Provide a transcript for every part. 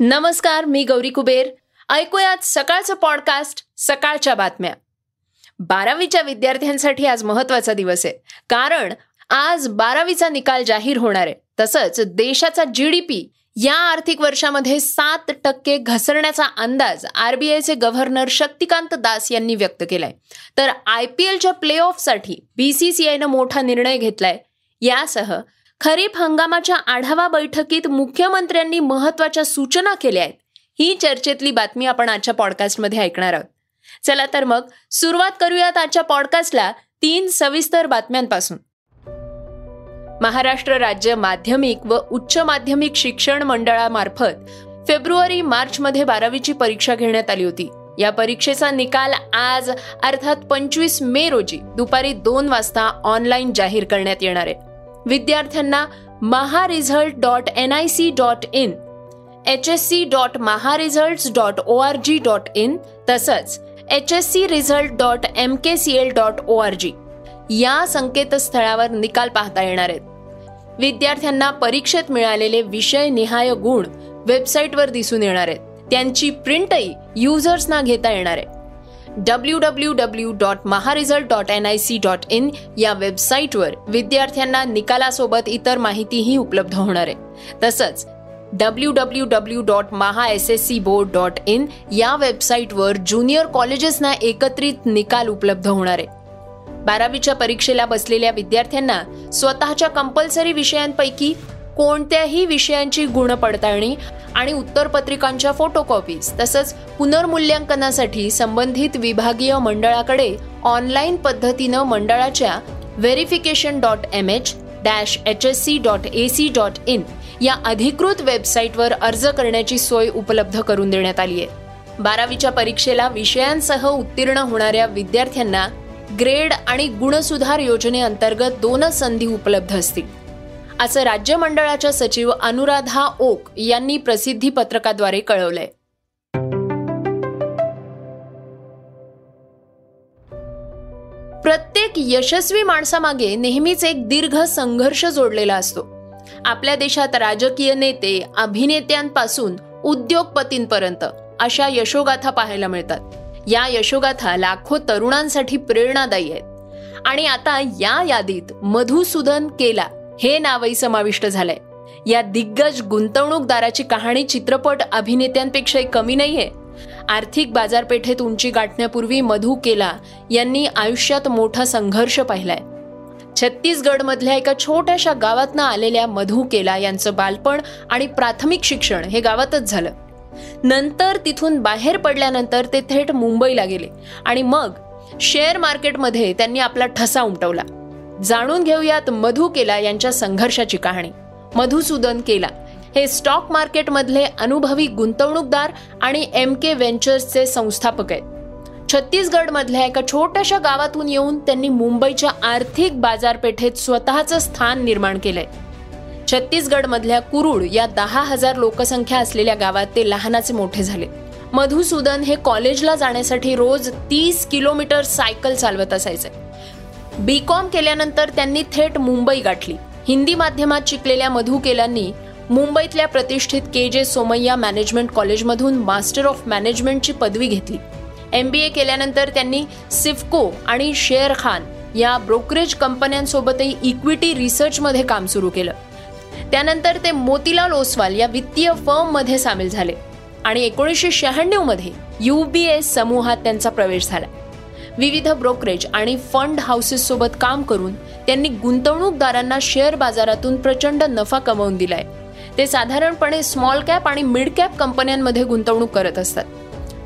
नमस्कार मी गौरी कुबेर. ऐकूयात सकाळचं पॉडकास्ट सकाळच्या बातम्या. बारावीच्या विद्यार्थ्यांसाठी आज महत्त्वाचा दिवस आहे. कारण आज बारावीचा निकाल जाहीर होणार आहे. तसंच देशाचा जीडीपी या आर्थिक वर्षामध्ये सात टक्के घसरण्याचा अंदाज आरबीआयचे गव्हर्नर शक्तिकांत दास यांनी व्यक्त केलाय. तर आय पी एलच्या प्ले ऑफसाठी बीसीसीआयनं मोठा निर्णय घेतलाय. यासह खरीप हंगामाच्या आढावा बैठकीत मुख्यमंत्र्यांनी महत्त्वाच्या सूचना केल्या आहेत. ही चर्चेतली बातमी आपण आजच्या पॉडकास्टमध्ये ऐकणार आहोत. चला तर मग सुरुवात करूयात आजच्या पॉडकास्टला तीन सविस्तर बातम्यांपासून. महाराष्ट्र राज्य माध्यमिक व उच्च माध्यमिक शिक्षण मंडळामार्फत फेब्रुवारी मार्च मध्ये बारावीची परीक्षा घेण्यात आली होती. या परीक्षेचा निकाल आज अर्थात पंचवीस मे रोजी दुपारी दोन वाजता ऑनलाईन जाहीर करण्यात येणार आहे. विद्यार्थ्यांना Maha result dot N I C dot in H S C dot Maha result dot O R G dot in तसंच H S C result dot M K C L dot O R G या संकेतस्थळावर निकाल पाहता येणार आहेत. विद्यार्थ्यांना परीक्षेत मिळालेले विषय निहाय गुण वेबसाईटवर दिसून येणार आहेत. त्यांची प्रिंटही युजर्सना घेता येणार आहे. W W W dot Maharesult dot N I C dot in या वेबसाईटवर विद्यार्थ्यांना निकालासोबत इतर माहितीही उपलब्ध होणार आहे. तसंच W W W dot Maha S S C board dot in या वेबसाईटवर ज्युनियर कॉलेजेसना एकत्रित निकाल उपलब्ध होणार आहे. बारावीच्या परीक्षेला बसलेल्या विद्यार्थ्यांना स्वतःच्या कंपल्सरी विषयांपैकी कोणत्याही विषयांची गुणपडताळणी आणि उत्तरपत्रिकांच्या फोटोकॉपीज तसंच पुनर्मूल्यांकनासाठी संबंधित विभागीय मंडळाकडे ऑनलाईन पद्धतीनं मंडळाच्या verification dot M H dash H S C dot A C dot in या अधिकृत वेबसाईटवर अर्ज करण्याची सोय उपलब्ध करून देण्यात आली आहे. बारावीच्या परीक्षेला विषयांसह उत्तीर्ण होणाऱ्या विद्यार्थ्यांना ग्रेड आणि गुणसुधार योजनेअंतर्गत दोनच संधी उपलब्ध असतील. असं राज्य मंडळाच्या सचिव अनुराधा ओक यांनी प्रसिद्धी पत्रकाद्वारे कळवलंय. प्रत्येक यशस्वी माणसामागे नेहमीच एक दीर्घ संघर्ष जोडलेला असतो. आपल्या देशात राजकीय नेते अभिनेत्यांपासून उद्योगपतींपर्यंत अशा यशोगाथा पाहायला मिळतात. या यशोगाथा लाखो तरुणांसाठी प्रेरणादायी आहेत. आणि आता या यादीत मधुसूदन केला हे नावही समाविष्ट झालंय. या दिग्गज गुंतवणूकदाराची कहाणी चित्रपट अभिनेत्यांपेक्षाही कमी नाहीये. आर्थिक बाजारपेठेत उंची गाठण्यापूर्वी मधु केला यांनी आयुष्यात मोठा संघर्ष पाहिलाय. छत्तीसगडमधल्या एका छोट्याशा गावातनं आलेल्या मधु केला यांचं बालपण आणि प्राथमिक शिक्षण हे गावातच झालं. नंतर तिथून बाहेर पडल्यानंतर ते थेट मुंबईला गेले आणि मग शेअर मार्केटमध्ये त्यांनी आपला ठसा उमटवला. जाणून घेऊयात मधु केला यांच्या संघर्षाची कहाणी. मधुसूदन केला हे स्टॉक मार्केटमधले अनुभवी गुंतवणूकदार आणि एम के व्हेंचर्सचे संस्थापक आहेत. छत्तीसगडमधल्या एका छोट्याशा गावातून येऊन त्यांनी मुंबईच्या आर्थिक बाजारपेठेत स्वतःचं स्थान निर्माण केलंय. छत्तीसगडमधल्या कुरुड या दहा हजार लोकसंख्या असलेल्या गावात ते लहानाचे मोठे झाले. मधुसूदन हे कॉलेजला जाण्यासाठी रोज तीस किलोमीटर सायकल चालवत असायचे. बी कॉम केल्यानंतर त्यांनी थेट मुंबई गाठली. हिंदी माध्यमात शिकलेल्या मधु केलांनी मुंबईतल्या प्रतिष्ठित के जे सोमय्या मॅनेजमेंट कॉलेजमधून मास्टर ऑफ मॅनेजमेंटची पदवी घेतली. एम बी ए केल्यानंतर त्यांनी सिफको आणि शेअर खान या ब्रोकरेज कंपन्यांसोबतही इक्विटी रिसर्चमध्ये काम सुरू केलं. त्यानंतर ते मोतीलाल ओसवाल या वित्तीय फर्ममध्ये सामील झाले आणि एकोणीसशे शहाण्णवमध्ये यू बी एस समूहात त्यांचा प्रवेश झाला. विविध ब्रोकरेज आणि फंड हाऊसेस सोबत काम करून त्यांनी गुंतवणूकदारांना शेअर बाजारातून प्रचंड नफा कमवून दिलाय. ते साधारणपणे स्मॉल कॅप आणि मिड कॅप कंपन्यांमध्ये गुंतवणूक करत असतात.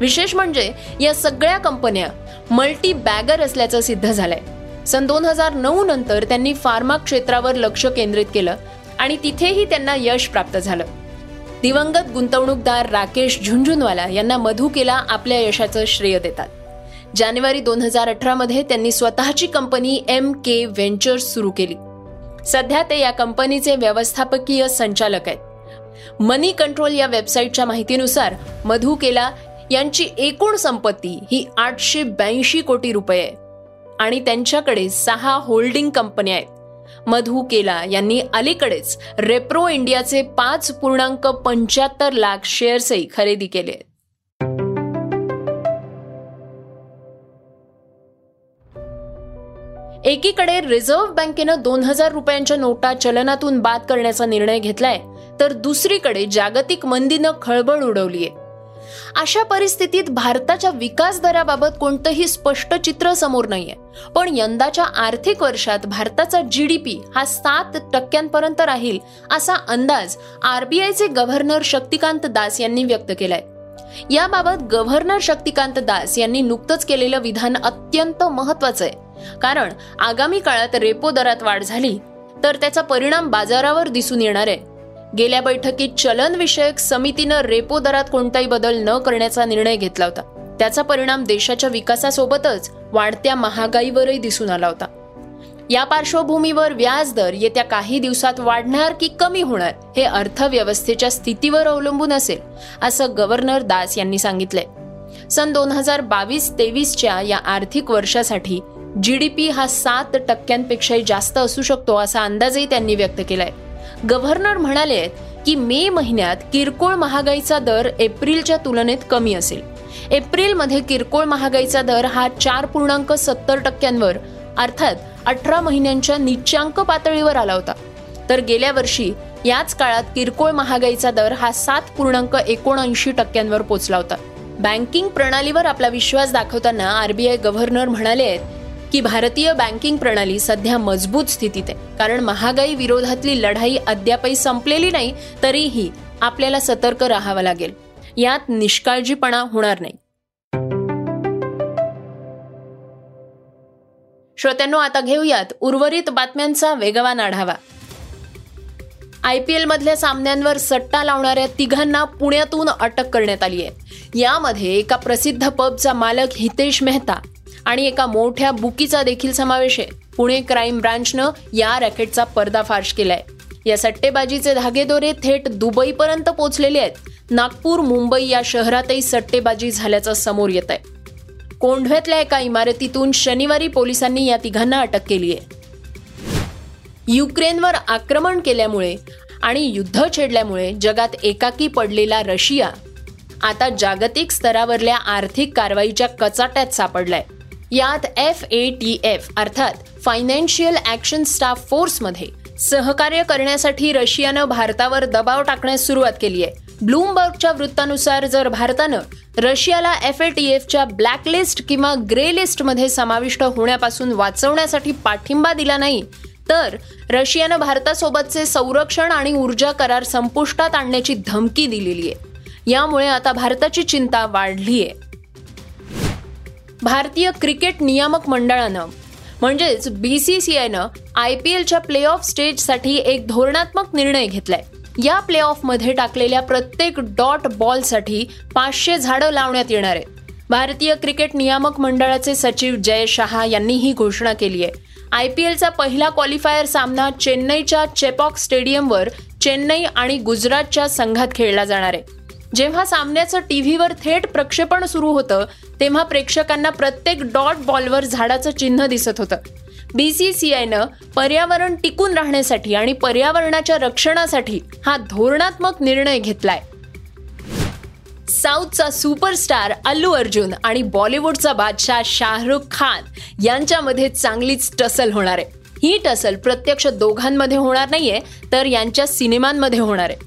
विशेष म्हणजे या सगळ्या कंपन्या मल्टी बॅगर असल्याचं सिद्ध झालंय. सन दोन हजार नऊ नंतर त्यांनी फार्मा क्षेत्रावर लक्ष केंद्रित केलं आणि तिथेही त्यांना यश प्राप्त झालं. दिवंगत गुंतवणूकदार राकेश झुंझुनवाला यांना मधुकेला आपल्या यशाचं श्रेय देतात. जानेवारी दोन हजार अठरामध्ये त्यांनी स्वतःची कंपनी एम के व्हेंचर्स सुरू केली. सध्या ते या कंपनीचे व्यवस्थापकीय संचालक आहेत. मनी कंट्रोल या वेबसाईटच्या माहितीनुसार मधू केला यांची एकूण संपत्ती ही आठशे ब्याऐंशी कोटी रुपये आहे. आणि त्यांच्याकडे सहा होल्डिंग कंपन्या आहेत. मधू केला यांनी अलीकडेच रेप्रो इंडियाचे पाच पूर्णांक पंच्याहत्तर लाख शेअर्सही खरेदी केले आहेत. एकीकडे रिझर्व्ह बँकेनं दोन हजार रुपयांच्या नोटा चलनातून बाद करण्याचा निर्णय घेतलाय तर दुसरीकडे जागतिक मंदीनं खळबळ उडवलीय. अशा परिस्थितीत भारताच्या विकास दराबाबत कोणतंही स्पष्ट चित्र समोर नाहीये पण यंदाच्या आर्थिक वर्षात भारताचा जीडीपी हा सात टक्क्यांपर्यंत राहील असा अंदाज आरबीआयचे गव्हर्नर शक्तिकांत दास यांनी व्यक्त केलाय. याबाबत गव्हर्नर शक्तिकांत दास यांनी नुकतंच केलेलं विधान अत्यंत महत्वाचं आहे. कारण आगामी काळात रेपो दरात वाढ झाली तर त्याचा परिणाम बाजारावर दिसून येणार आहे. गेल्या बैठकीत चलनविषयक समितीनं रेपो दरात कोणताही बदल न करण्याचा निर्णय घेतला होता. त्याचा परिणाम देशाच्या विकासासोबतच वाढत्या महागाईवरही दिसून आला होता. या पार्श्वभूमीवर व्याजदर येत्या काही दिवसात वाढणार की कमी होणार हे अर्थव्यवस्थेच्या स्थितीवर अवलंबून असेल असं गव्हर्नर दास यांनी सांगितलंय. सन दोन हजार बावीस तेवीसच्या या आर्थिक वर्षासाठी जी डी पी हा सात टक्क्यांपेक्षाही जास्त असू शकतो असा अंदाजही त्यांनी व्यक्त केलाय. गव्हर्नर म्हणाले की मे महिन्यात किरकोळ महागाईचा दर एप्रिलच्या तुलनेत कमी असेल. एप्रिलमध्ये किरकोळ महागाईचा दर हा चार पूर्णांक सत्तर टक्क्यांवर अर्थात अठरा महिन्यांच्या निच्चांक पातळीवर आला होता. तर गेल्या वर्षी याच काळात किरकोळ महागाईचा दर हा सात पूर्णांक एकोणऐंशी टक्क्यांवर पोहोचला होता. बँकिंग प्रणालीवर आपला विश्वास दाखवताना आरबीआय गव्हर्नर म्हणाले आहेत की भारतीय बँकिंग प्रणाली सध्या मजबूत स्थितीत आहे. कारण महागाई विरोधातली लढाई अद्यापही संपलेली नाही तरीही आपल्याला सतर्क राहावं लागेल. यात निष्काळजीपणा होणार नाही. श्रोत्यांनो आता घेऊयात उर्वरित बातम्यांचा वेगवान आढावा आय पी एल मधल्या सामन्यांवर सट्टा लावणाऱ्या तिघांना पुण्यातून अटक करण्यात आली आहे. यामध्ये एका प्रसिद्ध पबचा मालक हितेश मेहता आणि एका मोठ्या बुकीचा देखील समावेश आहे. पुणे क्राईम ब्रांचनं या रॅकेटचा पर्दाफाश केलाय. या सट्टेबाजीचे धागेदोरे थेट दुबईपर्यंत पोहोचलेले आहेत. नागपूर मुंबई या शहरातही सट्टेबाजी झाल्याचं समोर येत आहे. कोंढव्यातल्या एका इमारतीतून शनिवारी पोलिसांनी या तिघांना अटक केली आहे. युक्रेनवर आक्रमण केल्यामुळे आणि युद्ध छेडल्यामुळे जगात एकाकी पडलेला रशिया आता जागतिक स्तरावरल्या आर्थिक कारवाईच्या कचाट्यात सापडलाय. यात एफ ए टी एफ अर्थात फायनान्शियल ऍक्शन स्टाफ फोर्समध्ये सहकार्य करण्यासाठी रशियानं भारतावर दबाव टाकण्यास सुरुवात केली आहे. ब्लूमबर्गच्या वृत्तानुसार जर भारतानं रशियाला एफ ए टी एफच्या ब्लॅकलिस्ट किंवा ग्रे लिस्टमध्ये समाविष्ट होण्यापासून वाचवण्यासाठी पाठिंबा दिला नाही तर रशियानं भारतासोबतचे संरक्षण आणि ऊर्जा करार संपुष्टात आणण्याची धमकी दिलेली आहे. यामुळे आता भारताची चिंता वाढली आहे भारतीय क्रिकेट नियामक मंडळानं म्हणजेच बी सी सी आयनं आय पी एलच्या प्ले ऑफ स्टेजसाठी एक धोरणात्मक निर्णय घेतलाय. या प्ले ऑफमध्ये टाकलेल्या प्रत्येक डॉट बॉलसाठी पाचशे झाडं लावण्यात येणार आहेत. भारतीय क्रिकेट नियामक मंडळाचे सचिव जय शहा यांनी ही घोषणा केली आहे. आय पी एलचा पहिला क्वालिफायर सामना चेन्नईच्या चेपॉक स्टेडियमवर चेन्नई आणि गुजरातच्या संघात खेळला जाणार आहे. जेव्हा सामन्याचं टीव्हीवर थेट प्रक्षेपण सुरू होतं तेव्हा प्रेक्षकांना प्रत्येक डॉट बॉलवर झाडाचं चिन्ह दिसत होतं. बीसीसीआयनं पर्यावरण टिकून राहण्यासाठी आणि पर्यावरणाच्या रक्षणासाठी हा धोरणात्मक निर्णय घेतलाय. साऊथचा सुपरस्टार अल्लू अर्जुन आणि बॉलिवूडचा बादशाह शाहरुख खान यांच्यामध्ये चांगलीच टसल होणार आहे. ही टसल प्रत्यक्ष दोघांमध्ये होणार नाहीये तर यांच्या सिनेमांमध्ये होणार आहे.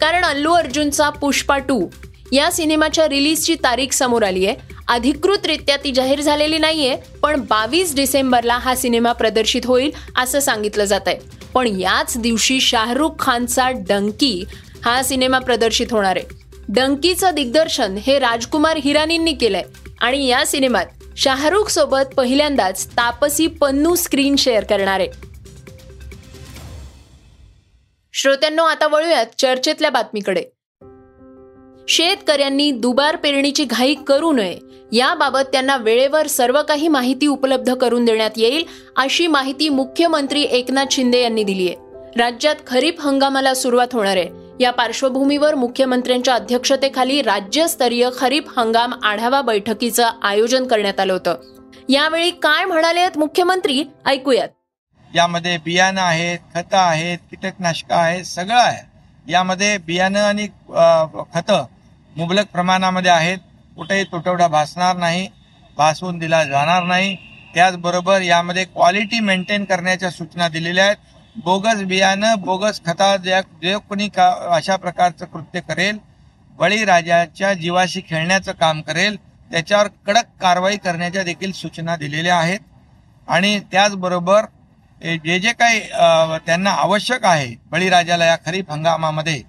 कारण अल्लू अर्जुनचा पुष्पा टू या सिनेमाच्या रिलीजची तारीख समोर आली आहे अधिकृतरित्या ती जाहीर झालेली नाहीये पण बावीस डिसेंबरला हा सिनेमा प्रदर्शित होईल असं सांगितलं जात आहे पण याच दिवशी शाहरुख खानचा डंकी हा सिनेमा प्रदर्शित होणार आहे. डंकीचं दिग्दर्शन हे राजकुमार हिरानींनी केलंय आणि या सिनेमात शाहरुख सोबत पहिल्यांदाच तापसी पन्नू स्क्रीन शेअर करणार आहे. श्रोत्यांनो आता वळूयात चर्चेतल्या बातमीकडे. शेतकऱ्यांनी दुबार पेरणीची घाई करू नये. याबाबत त्यांना वेळेवर सर्व काही माहिती उपलब्ध करून देण्यात येईल अशी माहिती मुख्यमंत्री एकनाथ शिंदे यांनी दिली आहे. राज्यात खरीप हंगामाला सुरुवात होणार आहे. या पार्श्वभूमीवर मुख्यमंत्र्यांच्या अध्यक्षतेखाली राज्यस्तरीय खरीप हंगाम आढावा बैठकीचं आयोजन करण्यात आलं होतं. यावेळी काय म्हणाले आहेत मुख्यमंत्री? ऐकूयात. यामध्ये बियाणं आहेत खतं आहेत कीटकनाशकं आहेत सगळं आहे. यामध्ये बियाणं आणि खतं मुबलक प्रमाणामध्ये आहेत. कुठेही तुटवडा भासणार नाही भासवून दिला जाणार नाही. त्याचबरोबर यामध्ये क्वालिटी मेंटेन करण्याच्या सूचना दिलेल्या आहेत. बोगस बियाणं बोगस खता ज्या जे कोणी का अशा प्रकारचं कृत्य करेल बळीराजाच्या जीवाशी खेळण्याचं काम करेल त्याच्यावर कडक कारवाई करण्याच्या देखील सूचना दिलेल्या आहेत. आणि त्याचबरोबर जे जे काही त्यांना आवश्यक आहे बळीराजाला या खरीप हंगामामध्ये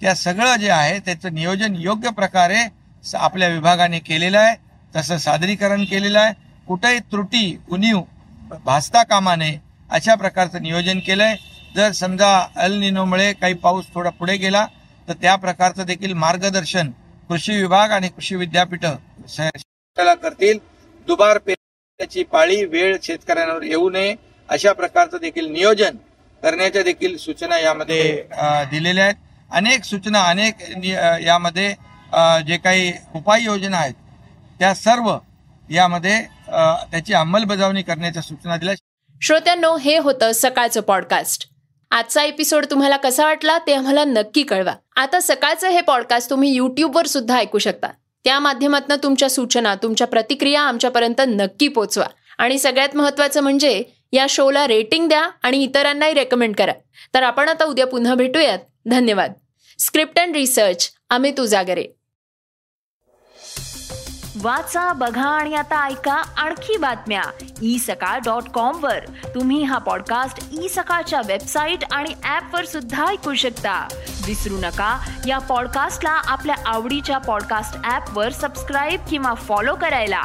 त्या सगळं जे आहे त्याचं नियोजन योग्य प्रकारे स- आपल्या विभागाने केलेलं आहे. तसं सादरीकरण केलेलं आहे. कुठेही त्रुटी उणीव भासता कामा नये अशा प्रकारचं नियोजन केलं आहे जर समजा अल निनोमुळे काही पाऊस थोडा पुढे गेला तर त्या प्रकारचं देखील मार्गदर्शन कृषी विभाग आणि कृषी विद्यापीठं करतील. दुबार पेरण्याची पाळी वेळ शेतकऱ्यांवर येऊ नये अशा प्रकारचं देखील नियोजन करण्याच्या देखील सूचना यामध्ये दिलेल्या आहेत. अनेक सूचना अनेक यामध्ये जे काही उपाययोजना आहेत त्या सर्व यामध्ये त्याची अंमलबजावणी करण्याच्या सूचना दिल्या. श्रोत्यांनो हे होतं सकाळचं पॉडकास्ट आजचा एपिसोड तुम्हाला कसा वाटला ते आम्हाला नक्की कळवा. आता सकाळचं हे पॉडकास्ट तुम्ही युट्यूबवर सुद्धा ऐकू शकता. त्या माध्यमातून तुमच्या सूचना तुमच्या प्रतिक्रिया आमच्यापर्यंत नक्की पोचवा. आणि सगळ्यात महत्त्वाचं म्हणजे या शोला रेटिंग द्या आणि इतरांनाही रेकमेंड करा. तर आपण आता उद्या पुन्हा भेटूयात. धन्यवाद. Script and research Amit Ujagare वाचा बघा आणि आता ऐका आणखी बातम्या. ई सकाळ डॉट कॉम वर. तुम्ही हा पॉडकास्ट ई सकाळच्या वेबसाईट आणि ऍप वर सुद्धा ऐकू शकता. विसरू नका या पॉडकास्टला आपल्या आवडीच्या पॉडकास्ट ऍप वर सबस्क्राईब किंवा फॉलो करायला.